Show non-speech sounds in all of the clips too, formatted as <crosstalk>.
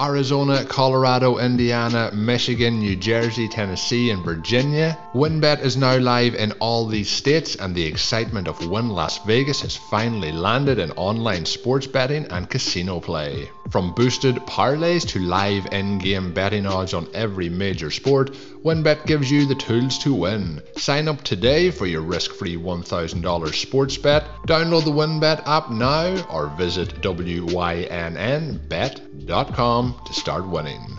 Arizona, Colorado, Indiana, Michigan, New Jersey, Tennessee, and Virginia. WynnBET is now live in all these states, and the excitement of Wynn Las Vegas has finally landed in online sports betting and casino play. From boosted parlays to live in game betting odds on every major sport, WynnBET gives you the tools to win. Sign up today for your risk free $1,000 sports bet. Download the WynnBET app now or visit WYNNBet.com to start winning.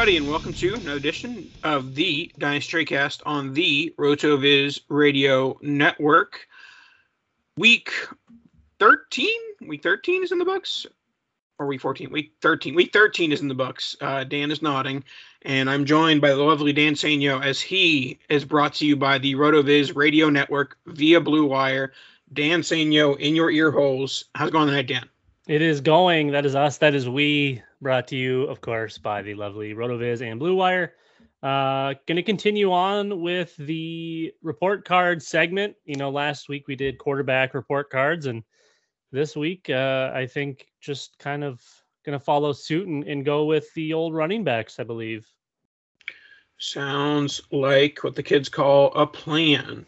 Everybody, and welcome to another edition of the Dynasty Cast on the RotoViz Radio Network. Week 13, week 13 is in the books, or week 14, week 13, week 13 is in the books. Uh, Dan is nodding, and I'm joined by the lovely Dan Sainio as he is brought to you by the RotoViz Radio Network via Blue Wire. Dan Sainio in your ear holes. How's it going tonight, Dan? It is going. That is us. That is we. Brought to you, of course, by the lovely Rotoviz and Blue Wire. Uh, going to continue on with the report card segment. You know, last week we did quarterback report cards, and this week uh, I think just kind of going to follow suit and, and go with the old running backs. I believe. Sounds like what the kids call a plan.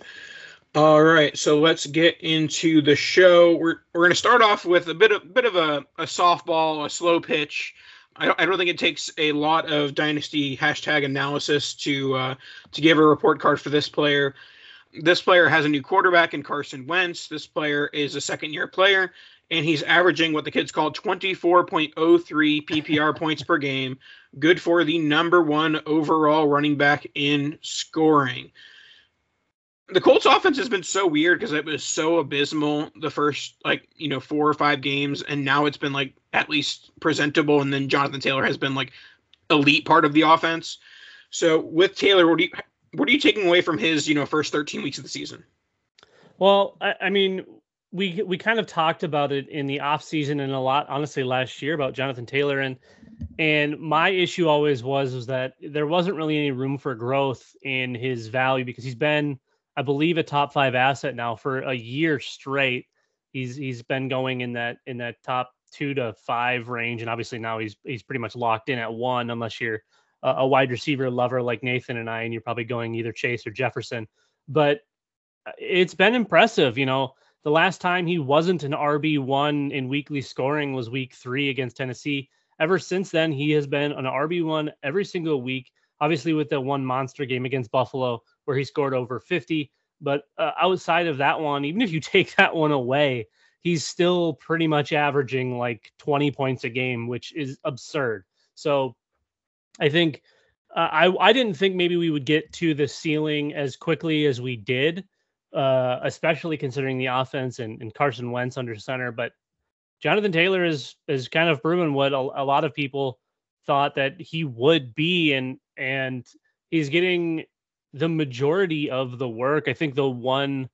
All right, so let's get into the show. We're we're going to start off with a bit of bit of a, a softball, a slow pitch. I don't, I don't think it takes a lot of dynasty hashtag analysis to uh, to give a report card for this player. This player has a new quarterback in Carson Wentz. This player is a second year player, and he's averaging what the kids call 24.03 PPR <laughs> points per game. Good for the number one overall running back in scoring the Colts offense has been so weird because it was so abysmal the first like you know four or five games, and now it's been like at least presentable, and then Jonathan Taylor has been like elite part of the offense. So with Taylor, what do you what are you taking away from his you know first thirteen weeks of the season? Well, I, I mean, we we kind of talked about it in the off season and a lot honestly last year about Jonathan Taylor and and my issue always was was that there wasn't really any room for growth in his value because he's been I believe a top five asset now for a year straight. He's he's been going in that in that top two to five range, and obviously now he's he's pretty much locked in at one, unless you're a, a wide receiver lover like Nathan and I, and you're probably going either Chase or Jefferson. But uh, it's been impressive, you know. The last time he wasn't an RB one in weekly scoring was Week Three against Tennessee. Ever since then, he has been an RB one every single week. Obviously, with the one monster game against Buffalo, where he scored over 50. But uh, outside of that one, even if you <laughs> take that one away, he's still pretty much averaging like 20 points a game, which is absurd. So I think uh, I I didn't think maybe we would get to the ceiling as quickly as we did, uh, especially considering the offense and, and Carson Wentz under center. But Jonathan Taylor is is kind of proven what a, a lot of people thought that he would be, and and he's getting the majority of the work. I think the one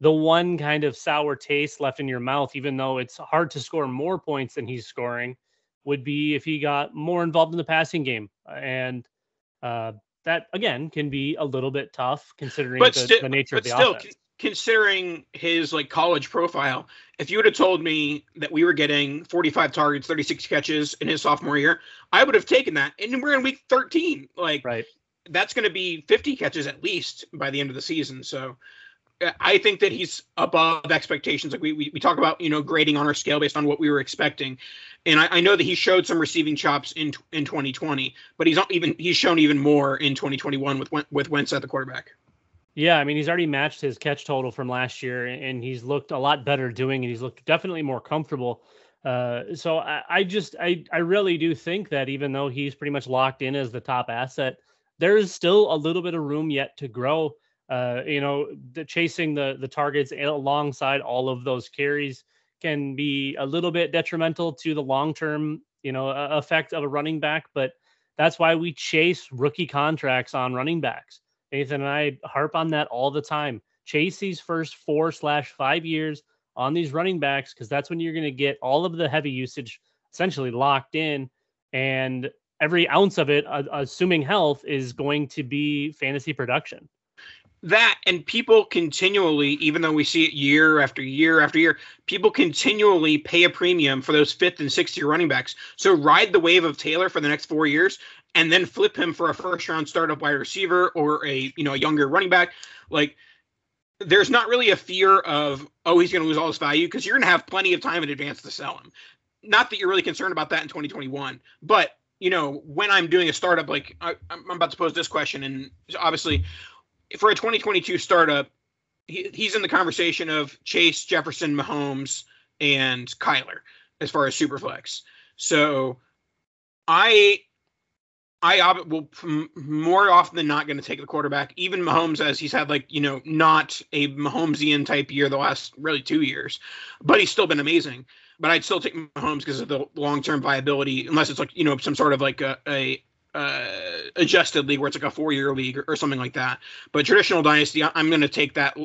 the one kind of sour taste left in your mouth, even though it's hard to score more points than he's scoring, would be if he got more involved in the passing game. And uh, that again can be a little bit tough considering the, sti- the, nature of the still, offense. Considering his like college profile, if you would have told me that we were getting 45 targets, 36 catches in his sophomore year, I would have taken that. And we're in week 13. Like, right. That's going to be 50 catches at least by the end of the season. So I think that he's above expectations. Like we, we, we talk about, you know, grading on our scale based on what we were expecting. And I, I, know that he showed some receiving chops in in 2020, but he's not even he's shown even more in 2021 with with Wentz at the quarterback. Yeah, I mean he's already matched his catch total from last year, and he's looked a lot better doing it. He's looked definitely more comfortable. Uh, so I, I just I I really do think that even though he's pretty much locked in as the top asset, there is still a little bit of room yet to grow uh, you know, the chasing the the targets alongside all of those carries can be a little bit detrimental to the long term, you know, effect of a running back. But that's why we chase rookie contracts on running backs. Nathan and I harp on that all the time. Chase these first four slash five years on these running backs because that's when you're going to get all of the heavy usage essentially locked in, and every ounce of it, uh, assuming health, is going to be fantasy production. That and people continually even though we see it year after year after year people continually pay a premium for those fifth and sixth year running backs. So ride the wave of taylor for the next four years and then flip him for a first round startup wide receiver or a you know a younger running back. Like there's not really a fear of oh he's going to lose all his value because you're going to have plenty of time in advance to sell him. Not that you're really concerned about that in 2021 but you know when i'm doing a startup like I, i'm about to pose this question and obviously for a 2022 startup, he, he's in the conversation of Chase, Jefferson, Mahomes, and Kyler as far as Superflex. So I I will more often than not going to take the quarterback. Even Mahomes, as he's had like you know not a Mahomesian type year the last really two years, but he's still been amazing. But I'd still take Mahomes because of the long term viability, unless it's like you know some sort of like a, a uh, adjusted league where it's like a four year league or, or, something like that. But traditional dynasty, I'm going to take that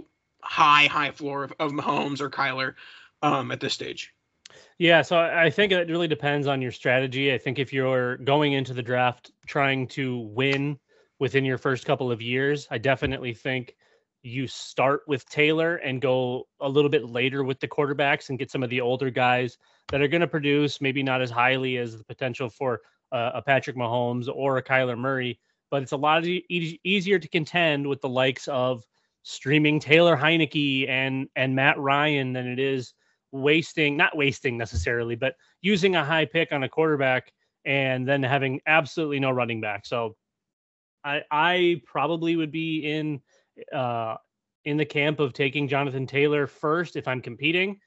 high, high floor of, of Mahomes or Kyler um, at this stage. Yeah, so I think it really depends on your strategy. I think if you're going into the draft trying to win within your first couple of years, I definitely think you start with Taylor and go a little bit later with the quarterbacks and get some of the older guys that are going to produce maybe not as highly as the potential for uh, a Patrick Mahomes or a Kyler Murray, but it's a lot e- easier to contend with the likes of streaming Taylor Heinicke and and Matt Ryan than it is wasting not wasting necessarily, but using a high pick on a quarterback and then having absolutely no running back. So I I probably would be in uh in the camp of taking Jonathan Taylor first if I'm competing.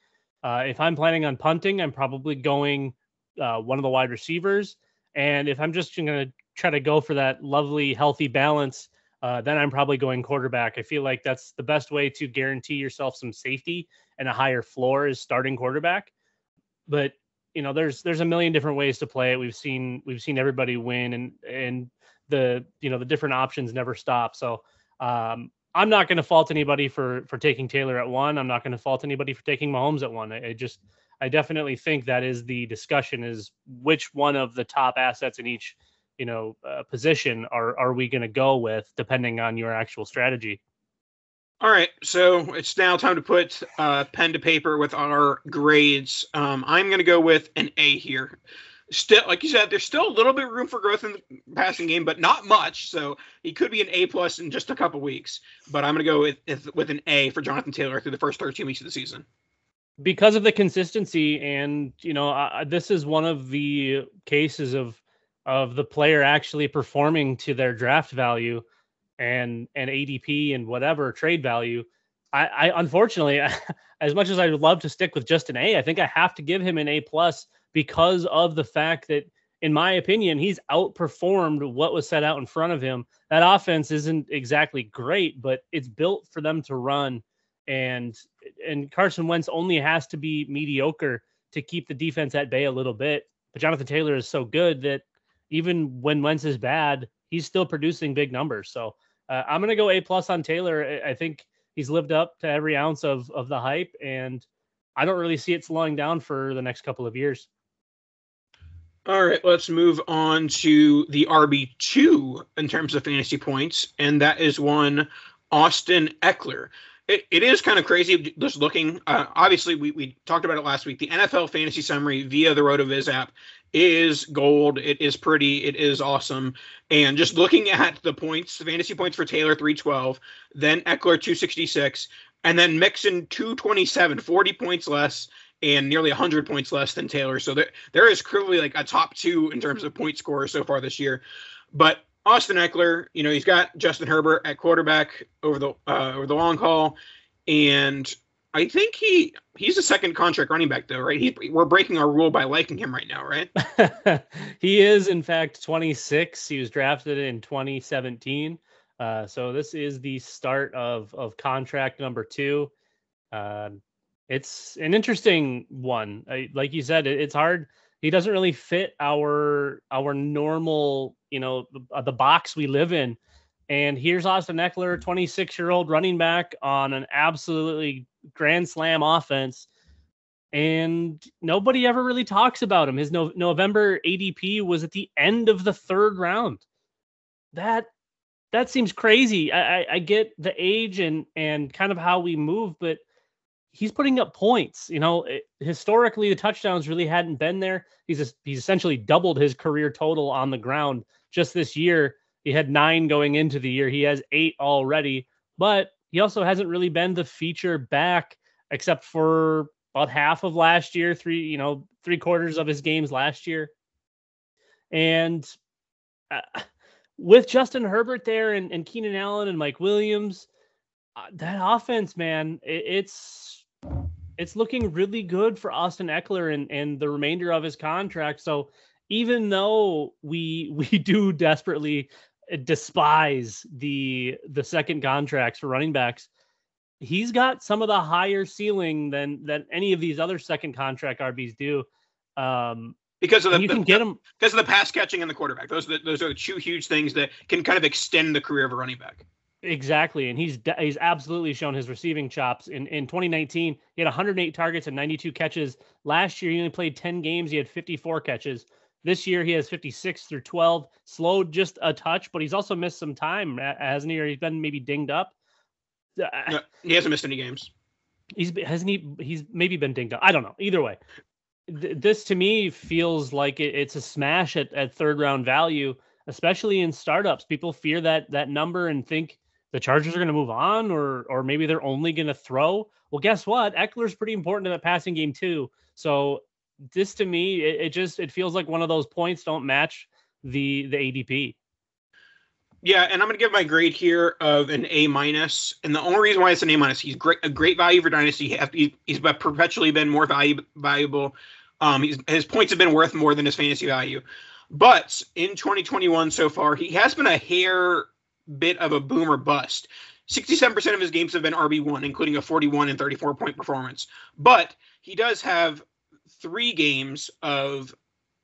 Uh, if I'm planning on punting, I'm probably going uh, one of the wide receivers. And if I'm just going to try to go for that lovely, healthy balance, uh, then I'm probably going quarterback. I feel like that's the best way to guarantee yourself some safety and a higher floor is starting quarterback. But you know, there's there's a million different ways to play it. We've seen we've seen everybody win, and and the you know the different options never stop. So um, I'm not going to fault anybody for for taking Taylor at one. I'm not going to fault anybody for taking Mahomes at one. I, I just I definitely think that is the discussion: is which one of the top assets in each, you know, uh, position are are we going to go with, depending on your actual strategy. All right, so it's now time to put uh, pen to paper with our grades. Um, I'm going to go with an A here. Still, like you said, there's still a little bit of room for growth in the passing game, but not much. So he could be an A plus in just a couple weeks. But I'm going to go with with an A for Jonathan Taylor through the first 13 weeks of the season because of the consistency and you know uh, this is one of the cases of of the player actually performing to their draft value and and ADP and whatever trade value I, I unfortunately <laughs> as much as I would love to stick with just an A I think I have to give him an A plus because of the fact that in my opinion he's outperformed what was set out in front of him that offense isn't exactly great but it's built for them to run and and Carson Wentz only has to be mediocre to keep the defense at bay a little bit. But Jonathan Taylor is so good that even when Wentz is bad, he's still producing big numbers. So uh, I'm gonna go A plus on Taylor. I think he's lived up to every ounce of of the hype, and I don't really see it slowing down for the next couple of years. All right, let's move on to the RB2 in terms of fantasy points, and that is one Austin Ekeler. It, it is kind of crazy just looking. Uh, obviously, we, we talked about it last week. The NFL fantasy summary via the RotoViz app is gold. It is pretty. It is awesome. And just looking at the points, fantasy points for Taylor 312, then Ekeler 266, and then Mixon 227, 40 points less and nearly 100 points less than Taylor. So there, there is clearly like a top two in terms of point scorer so far this year. But Austin Ekeler, you know, he's got Justin Herbert at quarterback over the uh, over the long haul, and I think he he's a second contract running back though, right? He, we're breaking our rule by liking him right now, right? <laughs> he is in fact 26. He was drafted in 2017. Uh, so this is the start of of contract number two. Uh, it's an interesting one. I, like you said, it, it's hard. He doesn't really fit our our normal, you know, the, the box we live in. And here's Austin Ekeler, 26 year old running back on an absolutely grand slam offense. And nobody ever really talks about him. His no- November ADP was at the end of the third round. That that seems crazy. I, I, I get the age and and kind of how we move, but he's putting up points. You know, it, historically the touchdowns really hadn't been there. He's he's essentially doubled his career total on the ground just this year. He had nine going into the year. He has eight already, but he also hasn't really been the feature back except for about half of last year, three you know three quarters of his games last year, and. Uh, with Justin Herbert there and, and Keenan Allen and Mike Williams, uh, that offense, man, it, it's it's looking really good for Austin Ekeler and, and the remainder of his contract. So even though we <laughs> we do desperately despise the the second contracts for running backs, he's got some of the higher ceiling than than any of these other second contract RBs do. Um, because of the you can get him because of the pass catching and the quarterback. Those are the, those are the two huge things that can kind of extend the career of a running back. Exactly, and he's he's absolutely shown his receiving chops. In in 2019, he had 108 targets and 92 catches. Last year, he only played 10 games. He had 54 catches. This year, he has 56 through 12. Slowed just a touch, but he's also missed some time, hasn't he? Or he's been maybe dinged up. Uh, no, he hasn't missed any games. He's hasn't he? He's maybe been dinged up. I don't know. Either way, th- this to me feels like it, it's a smash at, at third round value, especially in startups. People fear that that number and think the Chargers are going to move on, or or maybe they're only going to throw. Well, guess what? Ekeler's pretty important in the passing game too. So this to me, it, it just it feels like one of those points don't match the the ADP. Yeah, and I'm going to give my grade here of an A minus, and the only reason why it's an A minus, he's great, a great value for dynasty. He, he's perpetually been more valuable. valuable. Um, his points have been worth more than his fantasy value. But in 2021 so far, he has been a hair bit of a boomer bust. 67% of his games have been RB1, including a 41 and 34 point performance. But he does have three games of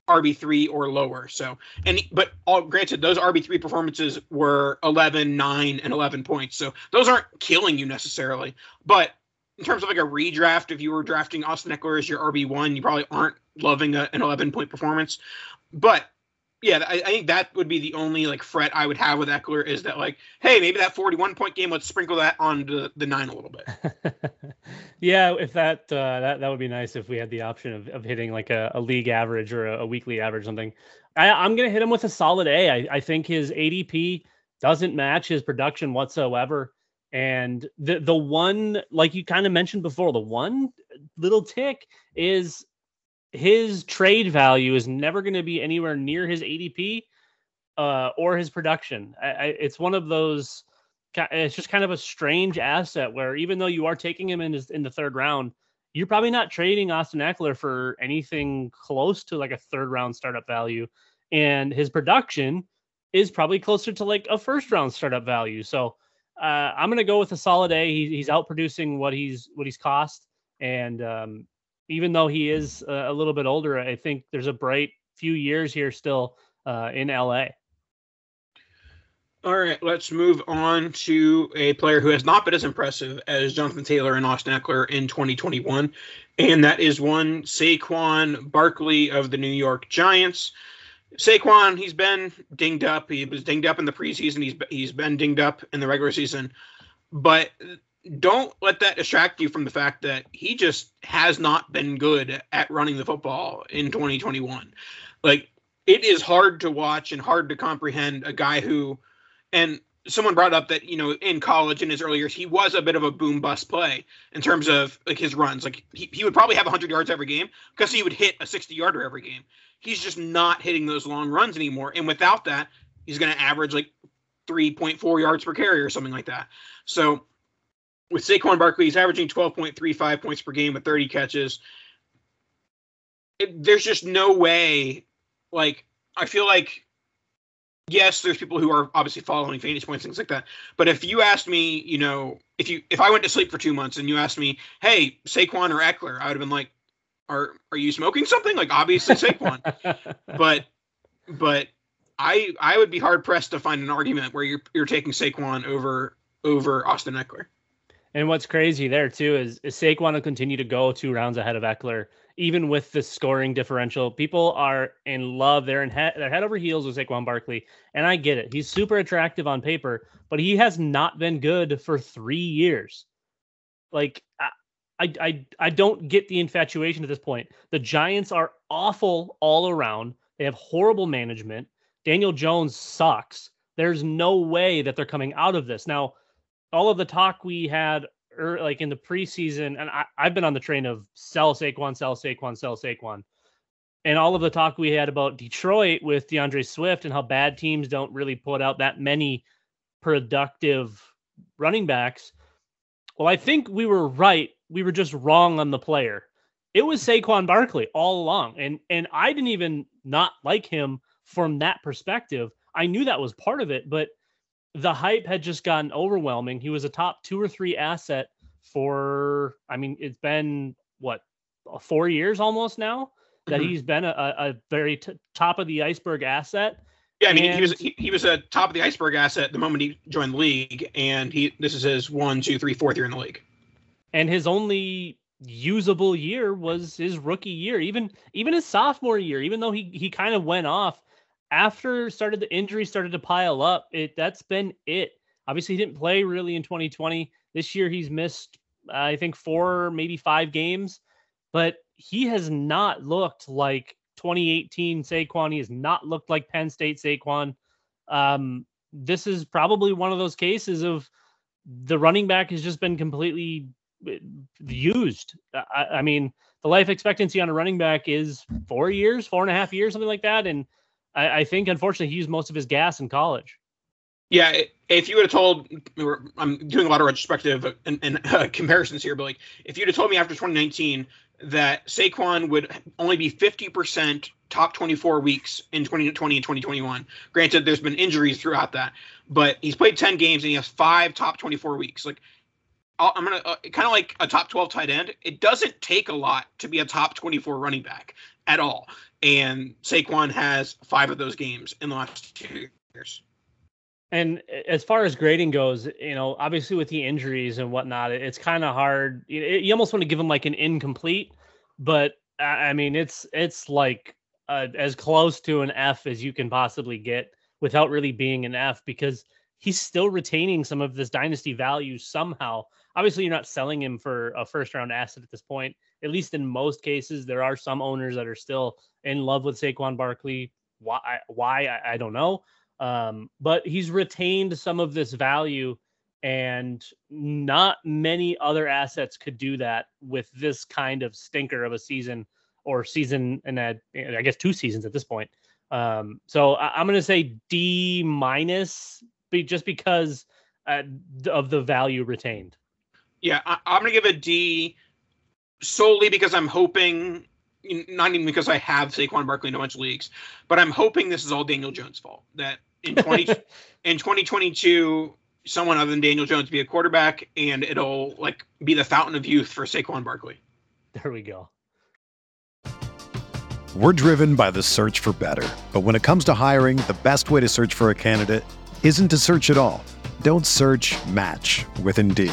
RB3 or lower. So, and but all granted, those RB3 performances were 11, 9, and 11 points. So those aren't killing you necessarily. But in terms of like a redraft, if you were drafting Austin Ekeler as your RB1, you probably aren't loving a, an 11 point performance. But yeah, I, I, think that would be the only like fret I would have with Ekeler is that like, hey, maybe that 41 point game, let's sprinkle that on the, the nine a little bit. <laughs> yeah, if that uh, that that would be nice if we had the option of, of hitting like a, a league average or a, a weekly average something. I, I'm gonna hit him with a solid A. I, I think his ADP doesn't match his production whatsoever. And the the one, like you kind of mentioned before, the one little tick is his trade value is never going to be anywhere near his ADP uh, or his production. I, I, it's one of those. It's just kind of a strange asset where even though you are taking him in his, in the third round, you're probably not trading Austin Ekeler for anything close to like a third round startup value, and his production is probably closer to like a first round startup value. So uh, I'm going to go with a solid A. He, he's outproducing what he's what he's cost, and um, even though he is a little bit older, I think there's a bright few years here still uh, in LA. All right, let's move on to a player who has not been as impressive as Jonathan Taylor and Austin Ekeler in 2021, and that is one Saquon Barkley of the New York Giants. Saquon, he's been dinged up. He was dinged up in the preseason. He's he's been dinged up in the regular season, but don't let that distract you from the fact that he just has not been good at running the football in 2021. Like it is hard to watch and hard to comprehend a guy who and someone brought up that you know in college in his early years he was a bit of a boom bust play in terms of like his runs. Like he, he would probably have 100 yards every game because he would hit a 60 yarder every game. He's just not hitting those long runs anymore and without that he's going to average like 3.4 yards per carry or something like that. So with Saquon Barkley he's averaging 12.35 points per game with 30 catches it, there's just no way like I feel like yes, there's people who are obviously following fantasy points, things like that. But if you asked me, you know, if you if I went to sleep for two months and you asked me, hey, Saquon or Ekeler, I would have been like, are are you smoking something? Like obviously Saquon. <laughs> but but I I would be hard pressed to find an argument where you're you're taking Saquon over over Austin Ekeler. And what's crazy there too is, is Saquon will continue to go two rounds ahead of Ekeler, even with the scoring differential, people are in love. They're in head, they're head over heels with Saquon Barkley, and I get it. He's super attractive on paper, but he has not been good for three years. Like I, I, I don't get the infatuation at this point. The Giants are awful all around. They have horrible management. Daniel Jones sucks. There's no way that they're coming out of this now. All of the talk we had like in the preseason, and I, I've been on the train of sell Saquon, sell Saquon, sell Saquon. And all of the talk we had about Detroit with D'Andre Swift and how bad teams don't really put out that many productive running backs. Well, I think we were right. We were just wrong on the player. It was Saquon Barkley all along. And and I didn't even not like him from that perspective. I knew that was part of it, but the hype had just gotten overwhelming. He was a top two or three asset for, I mean, it's been what, four years almost now that mm-hmm. he's been a, a very t- top of the iceberg asset. Yeah, I mean, and, he was he, he, was a top of the iceberg asset the moment he joined the league, and he this is his one, two, three, fourth year in the league. And his only usable year was his rookie year, even even his sophomore year. Even though he he kind of went off, after started the injuries started to pile up, it that's been it. Obviously, he didn't play really in 2020. This year, he's missed I think four, maybe five games, but he has not looked like 2018 Saquon. He has not looked like Penn State Saquon. Um, this is probably one of those cases of the running back has just been completely uh, used. I, I mean, the life expectancy on a running back is four years, four and a half years, something like that, and I, I think unfortunately he used most of his gas in college. Yeah, if you would have told, I'm doing a lot of retrospective and, and <laughs> uh, comparisons here, but like if you'd have told me after 2019 that Saquon would only be 50% top 24 weeks in 2020 and 2021. Granted, there's been injuries throughout that, but he's played 10 games and he has five top 24 weeks. Like I'm gonna uh, kind of like a top 12 tight end. It doesn't take a lot to be a top 24 running back at all and Saquon has five of those games in the last two years. And as far as grading goes, you know, obviously with the injuries and whatnot, it's kind of hard. You almost want to give him like an incomplete, but I mean, it's it's like uh, as close to an F as you can possibly get without really being an F because he's still retaining some of this dynasty value somehow. Obviously, you're not selling him for a first round asset at this point at least in most cases, there are some owners that are still in love with Saquon Barkley. Why? Why? I, I don't know. Um, but he's retained some of this value, and not many other assets could do that with this kind of stinker of a season or season, and I guess two seasons at this point. Um, so I, am going to say D minus, just because uh, of the value retained. Yeah, I, I'm going to give a D solely because I'm hoping, not even because I have Saquon Barkley in a bunch of leagues, but I'm hoping this is all Daniel Jones' fault. That in <laughs> 20 in 2022, someone other than Daniel Jones be a quarterback, and it'll like be the fountain of youth for Saquon Barkley. There we go. We're driven by the search for better, but when it comes to hiring, the best way to search for a candidate isn't to search at all. Don't search, match with Indeed.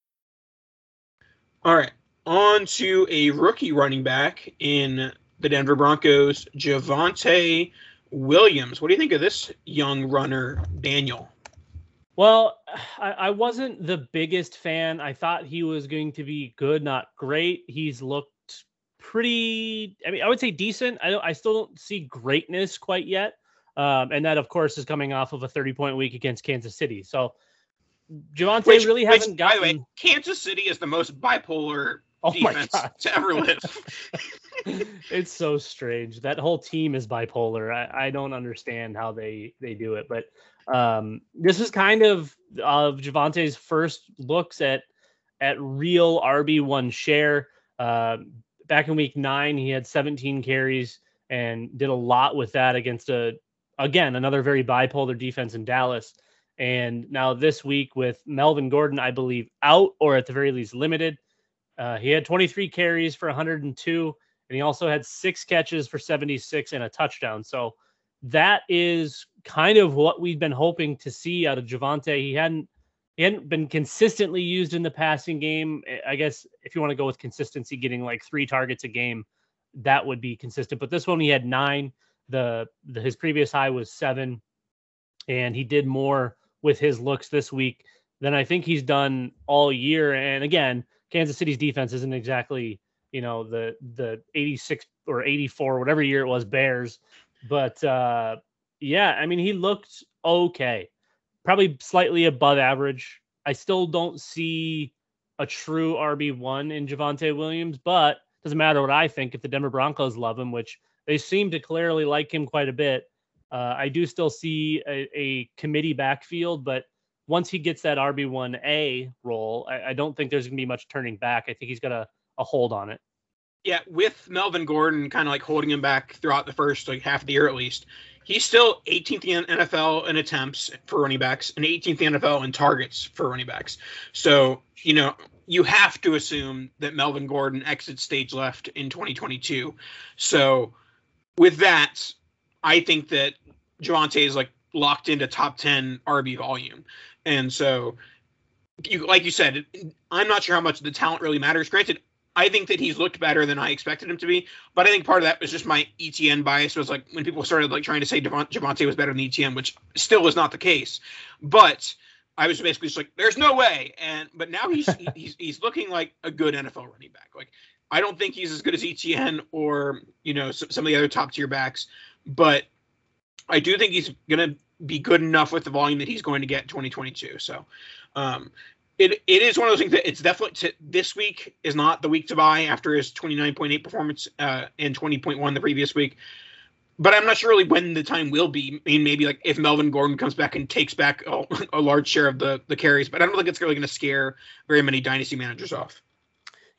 All right, on to a rookie running back in the Denver Broncos, Javonte Williams. What do you think of this young runner, Daniel? Well, I, I, wasn't the biggest fan. I thought he was going to be good, not great. He's looked pretty. I mean, I would say decent. I, I still don't see greatness quite yet. Um, and that, of course, is coming off of a 30 point week against Kansas City. So Javonte which, really which, hasn't gotten. By the way, Kansas City is the most bipolar <laughs> oh defense to ever live. <laughs> <laughs> it's so strange. That whole team is bipolar. I, I don't understand how they they do it, but um, this is kind of of Javonte's first looks at at real RB one share. Uh, back in week nine, he had 17 carries and did a lot with that against a again another very bipolar defense in Dallas. And now this week with Melvin Gordon, I believe out or at the very least limited. Uh, he had 23 carries for 102, and he also had six catches for 76 and a touchdown. So that is kind of what we've been hoping to see out of Javonte. He hadn't he hadn't been consistently used in the passing game. I guess if you want to go with consistency, getting like three targets a game, that would be consistent. But this one he had nine. The, the his previous high was seven, and he did more with his looks this week than I think he's done all year. And again, Kansas City's defense isn't exactly, you know, the the 86 or 84, whatever year it was, Bears. But uh yeah, I mean, he looked okay. Probably slightly above average. I still don't see a true RB1 in Javonte Williams, but doesn't matter what I think if the Denver Broncos love him, which they seem to clearly like him quite a bit. Uh, I do still see a, a, committee backfield, but once he gets that RB1A role, I, I don't think there's going to be much turning back. I think he's got a, a hold on it. Yeah, with Melvin Gordon kind of like holding him back throughout the first like half of the year at least, he's still 18th in NFL in attempts for running backs and 18th in NFL in targets for running backs. So you know you have to assume that Melvin Gordon exits stage left in 2022. So with that, I think that Javonte is like locked into top 10 RB volume. And so, you, like you said, I'm not sure how much the talent really matters. Granted, I think that he's looked better than I expected him to be, but I think part of that was just my ETN bias. Was like when people started like trying to say Javonte was better than ETN, which still was not the case. But I was basically just like, "There's no way." And but now he's <laughs> he's he's looking like a good NFL running back. Like I don't think he's as good as ETN or you know some, some of the other top tier backs, but I do think he's going to be good enough with the volume that he's going to get in 2022. So, um, it it is one of those things that it's definitely to, this week is not the week to buy after his 29.8 performance uh, and 20.1 the previous week. But I'm not sure really when the time will be. I mean, maybe like if Melvin Gordon comes back and takes back a, <laughs> a large share of the the carries, but I don't think it's really going to scare very many dynasty managers off.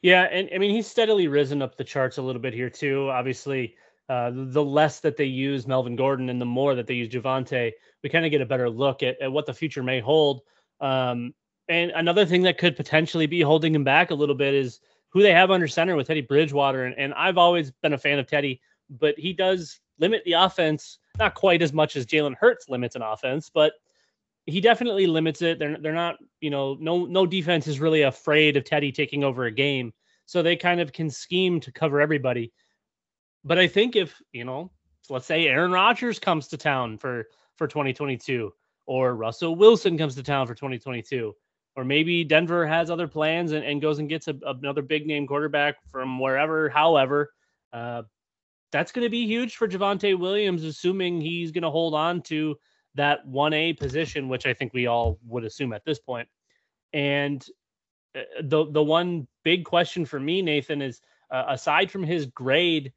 Yeah, and I mean he's steadily risen up the charts a little bit here too. Obviously, uh, the less that they use Melvin Gordon and the more that they use Javonte, we kind of get a better look at, at what the future may hold. Um, and another thing that could potentially be holding him back a little bit is who they have under center with Teddy Bridgewater. And, and I've always been a fan of Teddy, but he does limit the offense, not quite as much as Jalen Hurts limits an offense, but he definitely limits it. They're they're not, you know, no no defense is really afraid of Teddy taking over a game. So they kind of can scheme to cover everybody. But I think if, you know, let's say Aaron Rodgers comes to town for for 2022 or Russell Wilson comes to town for 2022 or maybe Denver has other plans and, and goes and gets a, another big name quarterback from wherever, however, uh, that's going to be huge for Javonte Williams, assuming he's going to hold on to that 1A position, which I think we all would assume at this point. And uh, the the one big question for me, Nathan, is uh, aside from his grade,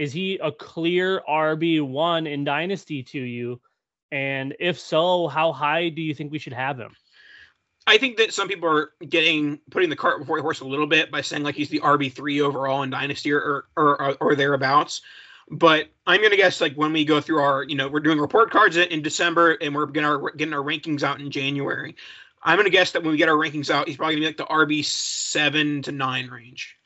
is he a clear RB one in Dynasty to you? And if so, how high do you think we should have him? I think that some people are getting putting the cart before the horse a little bit by saying like he's the RB three overall in Dynasty or or, or or thereabouts. But I'm gonna guess like when we go through our, you know, we're doing report cards in December and we're gonna getting our rankings out in January. I'm gonna guess that when we get our rankings out, he's probably gonna be like the RB seven to nine range.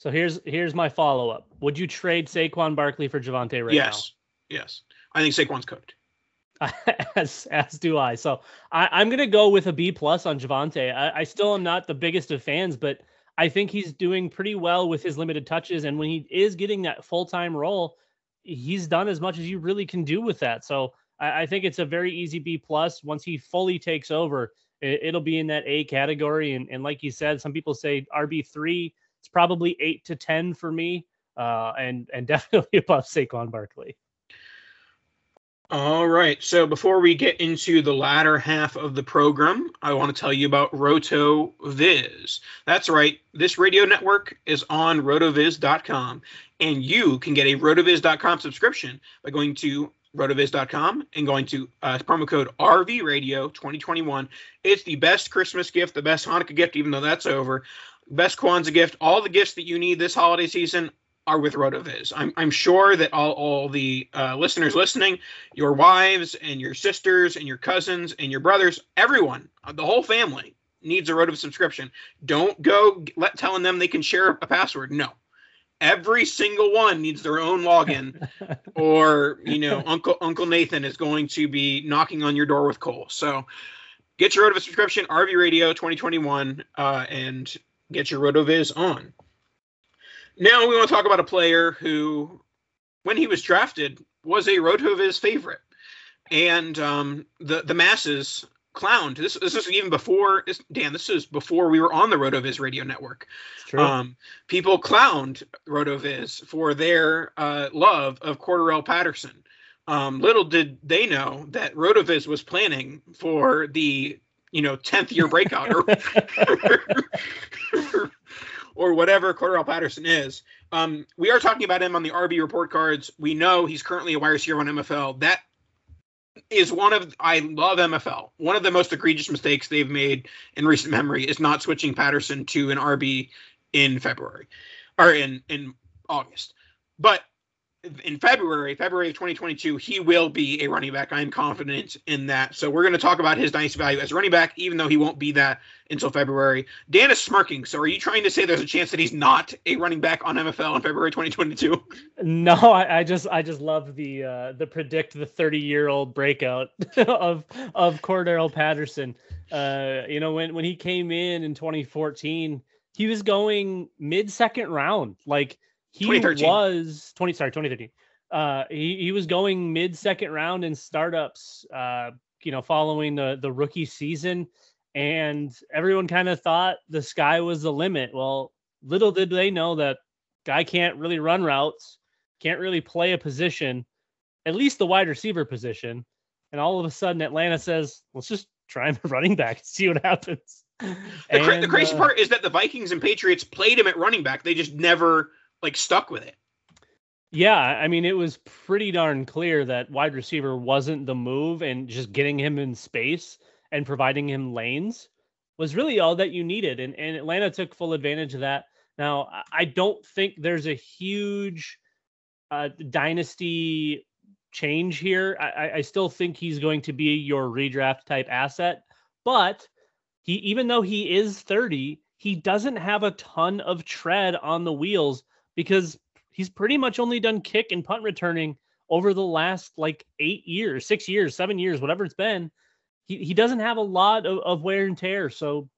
So here's here's my follow up. Would you trade Saquon Barkley for Javonte right yes. now? Yes. Yes. I think Saquon's cooked. <laughs> as as do I. So I, am gonna go with a B plus on Javonte. I, I still am not the biggest of fans, but I think he's doing pretty well with his limited touches. And when he is getting that full time role, he's done as much as you really can do with that. So I, I think it's a very easy B plus. Once he fully takes over, it, will be in that A category. And, and like you said, some people say RB three. It's probably eight to ten for me, uh, and and <laughs> definitely above Saquon Barkley. All right. So before we get into the latter half of the program, I want to tell you about Roto Viz. That's right. This radio network is on rotoviz.com, and you can get a rotoviz.com subscription by going to rotoviz.com and going to uh, promo code RV Radio 2021. It's the best Christmas gift, the best Hanukkah gift, even though that's over. Best Kwanzaa gift, all the gifts that you need this holiday season are with RotoViz. I'm, I'm sure that all, all the uh, listeners listening, your wives and your sisters and your cousins and your brothers, everyone, the whole family needs a RotoViz subscription. Don't go let telling them they can share a password. No. Every single one needs their own login, <laughs> or you know, Uncle Uncle Nathan is going to be knocking on your door with coal. So, get your RotoViz subscription, RV Radio 2021, uh, and get your RotoViz on. Now we want to talk about a player who, when he was drafted, was a Rotoviz favorite, and um, the the masses clowned. This this is even before. Dan, this is before we were on the Rotoviz radio network. Um, people clowned Rotoviz for their uh, love of Cordarrelle Patterson. Um, little did they know that Rotoviz was planning for the you know 10th year breakout or <laughs> or whatever Cordarrelle Patterson is. Um, we are talking about him on the RB report cards. We know he's currently a wide receiver on MFL. That is one of I love MFL. One of the most egregious mistakes they've made in recent memory is not switching Patterson to an RB in February or in in August. But in February, February of 2022, he will be a running back. I am confident in that. So we're going to talk about his dynasty value as a running back, even though he won't be that until February. Dan is smirking. So are you trying to say there's a chance that he's not a running back on MFL in February 2022? No, I, I just I just love the uh, the predict the 30 year old breakout <laughs> of of Cordarrelle Patterson. Uh, you know when when he came in in 2014, he was going mid second round, like he was 20 sorry 2013 uh he, he was going mid second round in startups uh you know following the the rookie season. And everyone kind of thought the sky was the limit. Well little did they know that guy can't really run routes can't really play a position at least the wide receiver position. And all of a sudden atlanta says let's just try him running back and see what happens. The, and, the crazy uh, part is that the vikings and patriots played him at running back. They just never like stuck with it. Yeah, I mean, it was pretty darn clear that wide receiver wasn't the move, and just getting him in space and providing him lanes was really all that you needed. And, and Atlanta took full advantage of that. Now, I don't think there's a huge uh, dynasty change here. I, I still think he's going to be your redraft type asset, but he even though he is 30, he doesn't have a ton of tread on the wheels because he's pretty much only done kick and punt returning over the last like eight years, six years, seven years, whatever it's been. He, he doesn't have a lot of, of wear and tear. So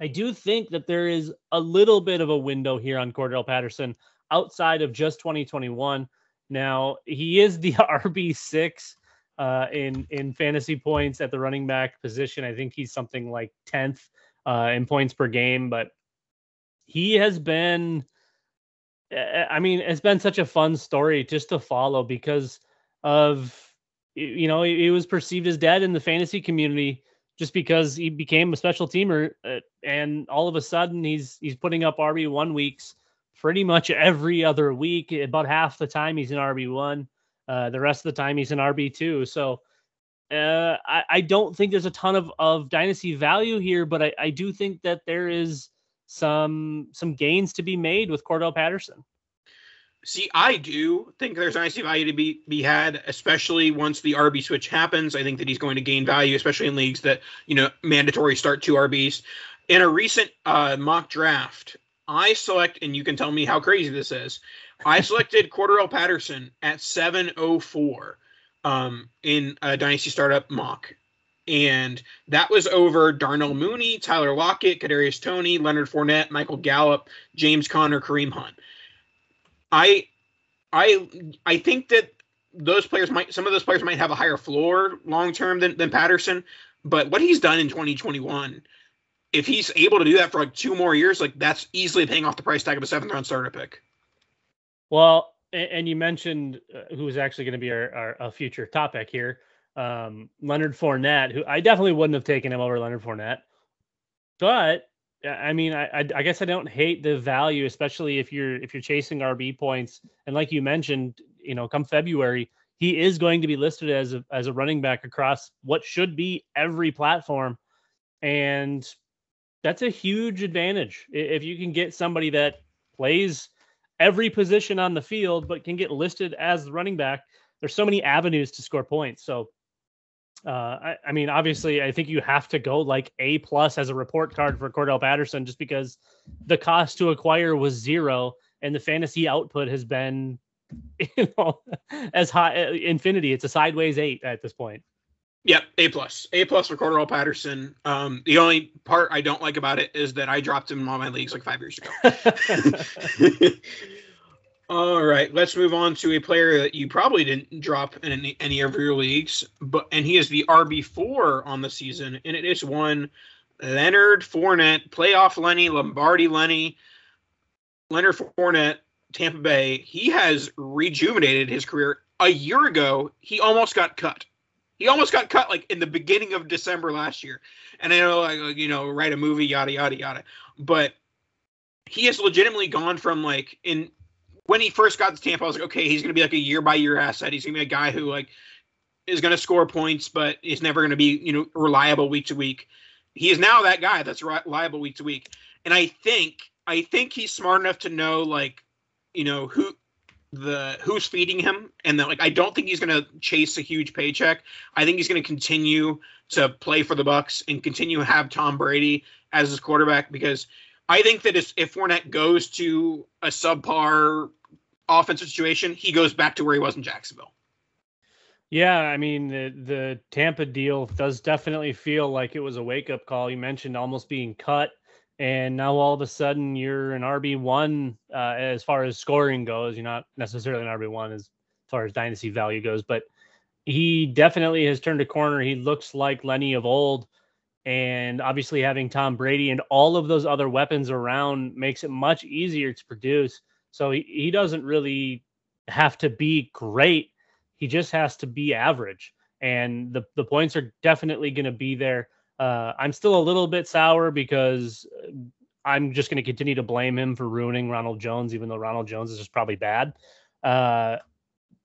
I do think that there is a little bit of a window here on Cordarrelle Patterson outside of just 2021. Now he is the <laughs> RB six uh, in in fantasy points at the running back position. I think he's something like 10th uh, in points per game, but he has been. I mean, it's been such a fun story just to follow because of you know he was perceived as dead in the fantasy community just because he became a special teamer uh, and all of a sudden he's he's putting up RB1 weeks pretty much every other week about half the time he's in RB1 uh, the rest of the time he's in RB2 so uh, I, I don't think there's a ton of, of dynasty value here but I, I do think that there is some some gains to be made with Cordarrelle Patterson See, I do think there's nice value to be be had, especially once the RB switch happens. I think that he's going to gain value, especially in leagues that you know mandatory start two RBs. In a recent uh, mock draft, I select, and you can tell me how crazy this is. I selected Cordarrelle Patterson at 704 um, in a dynasty startup mock, and that was over Darnell Mooney, Tyler Lockett, Kadarius Toney, Leonard Fournette, Michael Gallup, James Conner, Kareem Hunt. I I I think that those players might some of those players might have a higher floor long term than, than Patterson, but what he's done in 2021, if he's able to do that for like two more years, like that's easily paying off the price tag of a seventh round starter pick. Well, and, you mentioned uh, who is actually going to be our, our, a future topic here, um, Leonard Fournette, who I definitely wouldn't have taken him over Leonard Fournette, but I mean, I, I guess I don't hate the value, especially if you're if you're chasing RB points. And like you mentioned, you know, come February, he is going to be listed as a as a running back across what should be every platform, and that's a huge advantage if you can get somebody that plays every position on the field but can get listed as the running back. There's so many avenues to score points. So uh, I, I, mean, obviously, I think you have to go like A plus as a report card for Cordarrelle Patterson, just because the cost to acquire was zero, and the fantasy output has been, <laughs> you know, as high uh, infinity. It's a sideways eight at this point. Yep, A plus, A plus for Cordarrelle Patterson. Um, the only part I don't like about it is that I dropped him in all my leagues like five years ago. <laughs> <laughs> All right, let's move on to a player that you probably didn't drop in any, any of your leagues, but and he is the RB four on the season, and it is one Leonard Fournette, playoff Lenny, Lombardi Lenny, Leonard Fournette, Tampa Bay. He has rejuvenated his career. A year ago, he almost got cut. He almost got cut like in the beginning of December last year, and I know like you know write a movie yada yada yada, but he has legitimately gone from like in when he first got to Tampa, I was like, okay, he's going to be like a year by year asset. He's going to be a guy who like is going to score points, but is never going to be you know reliable week to week. He is now that guy that's reliable week to week, and I think I think he's smart enough to know like you know who the who's feeding him and that like I don't think he's going to chase a huge paycheck. I think he's going to continue to play for the Bucs and continue to have Tom Brady as his quarterback because I think that if, if Fournette goes to a subpar offensive situation, he goes back to where he was in Jacksonville. Yeah, I mean the the Tampa deal does definitely feel like it was a wake up call. You mentioned almost being cut, and now all of a sudden you're an RB one uh, as far as scoring goes. You're not necessarily an RB one as far as dynasty value goes, but he definitely has turned a corner. He looks like Lenny of old and obviously having Tom Brady and all of those other weapons around makes it much easier to produce. So he, he doesn't really have to be great. He just has to be average. And the, the points are definitely going to be there. Uh, I'm still a little bit sour because uh, I'm just going to continue to blame him for ruining Ronald Jones, even though Ronald Jones is just probably bad. Uh,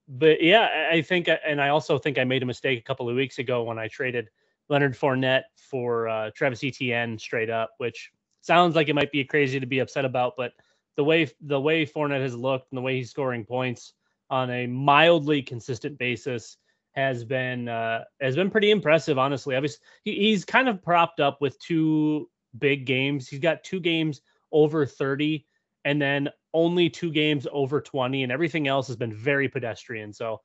but yeah, I think, and I also think I made a mistake a couple of weeks ago when I traded Leonard Fournette for uh, Travis Etienne straight up, which sounds like it might be crazy to be upset about, but the way the way Fournette has looked and the way he's scoring points, on a mildly consistent basis has been uh, has been pretty impressive. Honestly, obviously he, he's kind of propped up with two big games. He's got two games over 30 and then only two games over 20 and everything else has been very pedestrian. So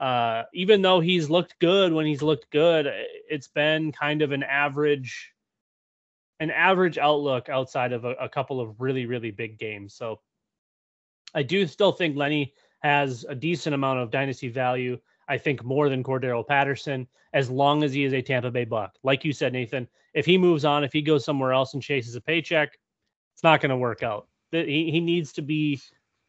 uh, even though he's looked good when he's looked good, it's been kind of an average an average outlook outside of a, a couple of really really big games. So I do still think Lenny has a decent amount of dynasty value. I think more than Cordarrelle Patterson, as long as he is a Tampa Bay Buck. Like you said, Nathan, if he moves on, if he goes somewhere else and chases a paycheck, it's not going to work out. He, he needs to be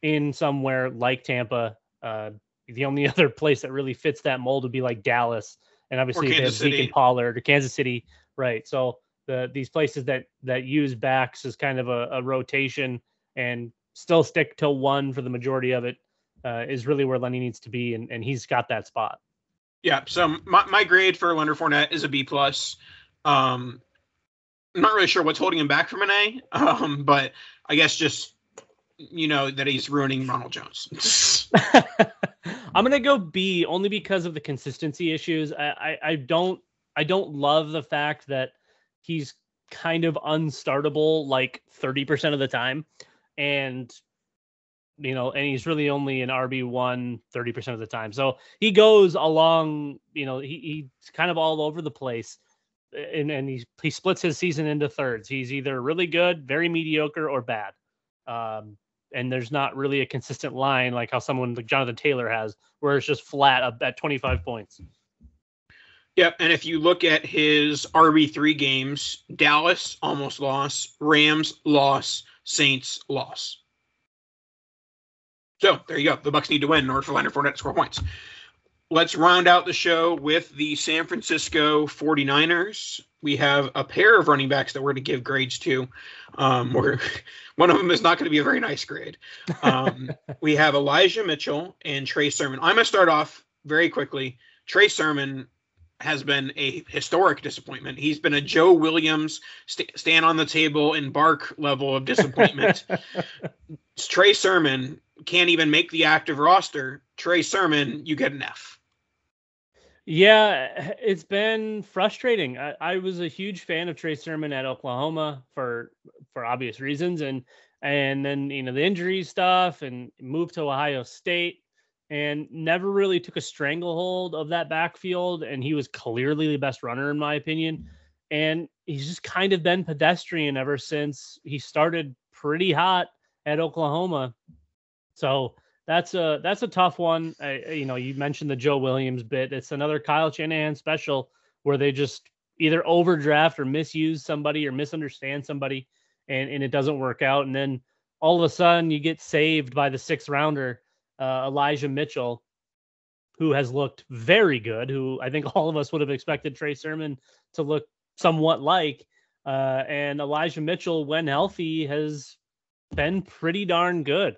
in somewhere like Tampa. Uh, the only <laughs> other place that really fits that mold would be like Dallas, and obviously they have Zeke and Pollard or Kansas City, right? So the these places that that use backs as kind of a, a rotation and still stick to one for the majority of it uh, is really where Lenny needs to be, and, and he's got that spot. Yeah. So my, my grade for Leonard Fournette is a B plus. Um, I'm not really sure what's holding him back from an A, um, but I guess just you know that he's ruining Ronald Jones. <laughs> <laughs> I'm gonna go B only because of the consistency issues. I, I, I don't I don't love the fact that he's kind of unstartable like 30% of the time. And you know, and he's really only an RB1 30% of the time. So he goes along, you know, he, he's kind of all over the place. And and he he splits his season into thirds. He's either really good, very mediocre, or bad. Um, and there's not really a consistent line like how someone like Jonathan Taylor has, where it's just flat up at 25 points. Yep, and if you look at his RB three games, Dallas almost lost, Rams loss, Saints loss. So there you go. The Bucs need to win in order for Leonard Fournette to score points. Let's round out the show with the San Francisco 49ers. We have a pair of running backs that we're going to give grades to. Um, <laughs> where one of them is not going to be a very nice grade. Um, <laughs> we have Elijah Mitchell and Trey Sermon. I'm going to start off very quickly. Trey Sermon has been a historic disappointment. He's been a Joe Williams st- stand on the table and bark level of disappointment. <laughs> Trey Sermon can't even make the active roster. Trey Sermon, you get an F. Yeah, it's been frustrating. I, I, was a huge fan of Trey Sermon at Oklahoma for for obvious reasons, and and then you know the injury stuff, and moved to Ohio State, and never really took a stranglehold of that backfield. And he was clearly the best runner in my opinion, and he's just kind of been pedestrian ever since he started pretty hot at Oklahoma. So that's a that's a tough one. I, you know, you mentioned the Joe Williams bit. It's another Kyle Shanahan special where they just either overdraft or misuse somebody or misunderstand somebody, and and it doesn't work out. And then all of a sudden you get saved by the sixth rounder, uh, Elijah Mitchell, who has looked very good. Who I think all of us would have expected Trey Sermon to look somewhat like. Uh, and Elijah Mitchell, when healthy, has been pretty darn good.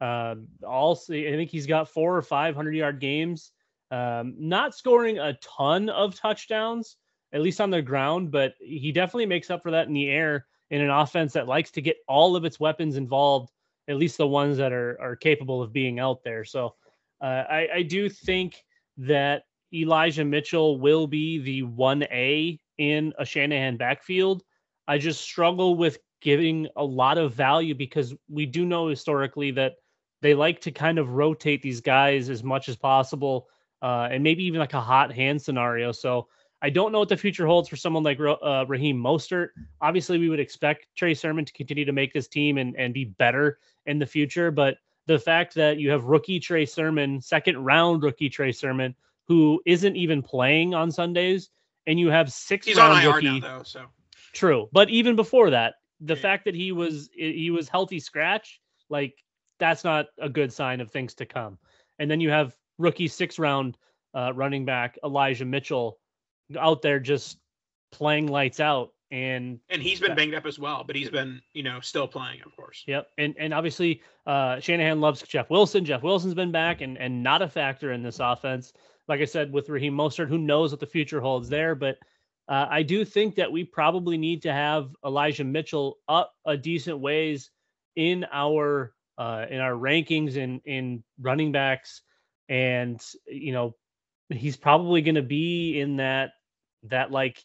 Uh, also, I think he's got four or five hundred yard games. Um, not scoring a ton of touchdowns, at least on the ground, but he definitely makes up for that in the air in an offense that likes to get all of its weapons involved, at least the ones that are are capable of being out there. So uh, I, I do think that Elijah Mitchell will be the one A in a Shanahan backfield. I just struggle with giving a lot of value because we do know historically that they like to kind of rotate these guys as much as possible, uh, and maybe even like a hot hand scenario. So I don't know what the future holds for someone like uh, Raheem Mostert. Obviously, we would expect Trey Sermon to continue to make this team and, and be better in the future. But the fact that you have rookie Trey Sermon, second round rookie Trey Sermon, who isn't even playing on Sundays, and you have six He's on IR rookie, now, though. So true. But even before that, the yeah. fact that he was he was healthy scratch, like that's not a good sign of things to come. And then you have rookie six round uh, running back Elijah Mitchell out there just playing lights out and and he's been banged up as well but he's been you know still playing of course. Yep. And and obviously uh shanahan loves jeff wilson. Jeff wilson's been back and and not a factor in this offense. Like i said with raheem mostert who knows what the future holds there but uh, i do think that we probably need to have elijah mitchell up a decent ways in our uh, in our rankings in in running backs, and you know he's probably going to be in that that like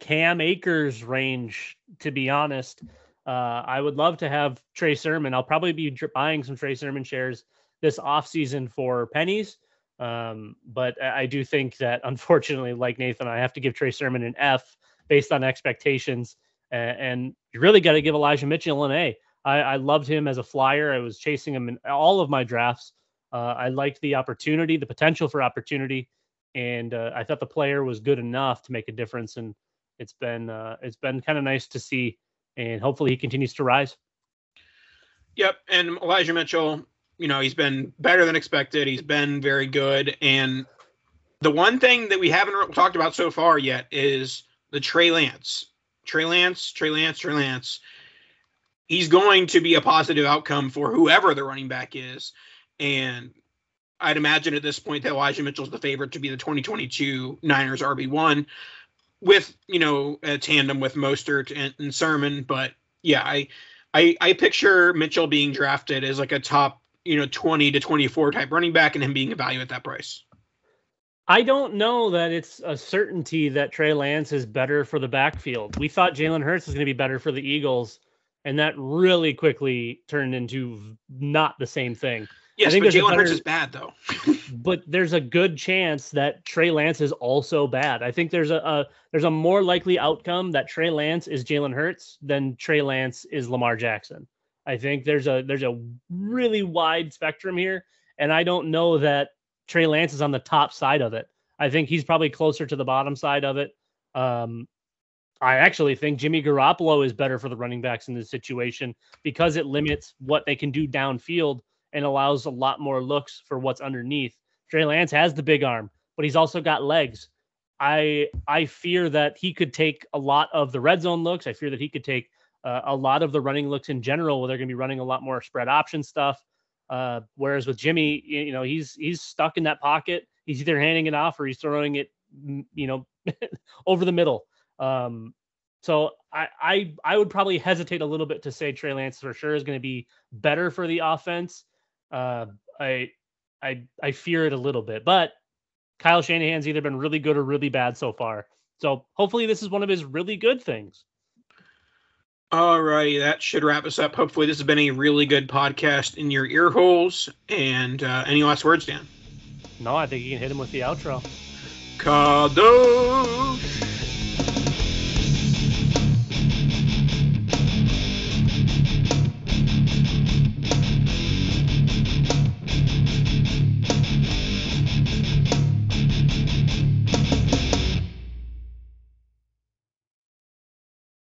Cam Akers range. To be honest, uh, I would love to have Trey Sermon. I'll probably be buying some Trey Sermon shares this offseason for pennies. Um, but I do think that <laughs> unfortunately, like Nathan, I have to give Trey Sermon an F based on expectations. And you really got to give Elijah Mitchell an A. I, I loved him as a flyer. I was chasing him in all of my drafts. Uh, I liked the opportunity, the potential for opportunity, and uh, I thought the player was good enough to make a difference. And it's been uh, it's been kind of nice to see, and hopefully he continues to rise. Yep, and Elijah Mitchell, you know, he's been better than expected. He's been very good, and the one thing that we haven't talked about so far yet is the Trey Lance. Trey Lance, Trey Lance, Trey Lance. He's going to be a positive outcome for whoever the running back is. And I'd imagine at this point that Elijah Mitchell's the favorite to be the 2022 Niners RB1 with, you know, a tandem with Mostert and, and Sermon. But yeah, I, I I picture Mitchell being drafted as like a top, you know, 20 to 24 type running back and him being a value at that price. I don't know that it's a certainty that Trey Lance is better for the backfield. We thought Jalen Hurts was going to be better for the Eagles, and that really quickly turned into not the same thing. Yes, but Jalen Hurts is bad though. <laughs> but there's a good chance that Trey Lance is also bad. I think there's a, a there's a more likely outcome that Trey Lance is Jalen Hurts than Trey Lance is Lamar Jackson. I think there's a there's a really wide spectrum here, and I don't know that Trey Lance is on the top side of it. I think he's probably closer to the bottom side of it. Um, I actually think Jimmy Garoppolo is better for the running backs in this situation because it limits what they can do downfield and allows a lot more looks for what's underneath. Trey Lance has the big arm, but he's also got legs. I I fear that he could take a lot of the red zone looks. I fear that he could take uh, a lot of the running looks in general, where they're going to be running a lot more spread option stuff. Uh, whereas with Jimmy, you know, he's he's stuck in that pocket. He's either handing it off or he's throwing it, you know, <laughs> over the middle. Um, so I, I I would probably hesitate a little bit to say Trey Lance for sure is going to be better for the offense. Uh, I I I fear it a little bit, but Kyle Shanahan's either been really good or really bad so far. So hopefully this is one of his really good things. All righty, that should wrap us up. Hopefully, this has been a really good podcast in your ear holes. And uh, any last words, Dan? No, I think you can hit him with the outro. Kadosh!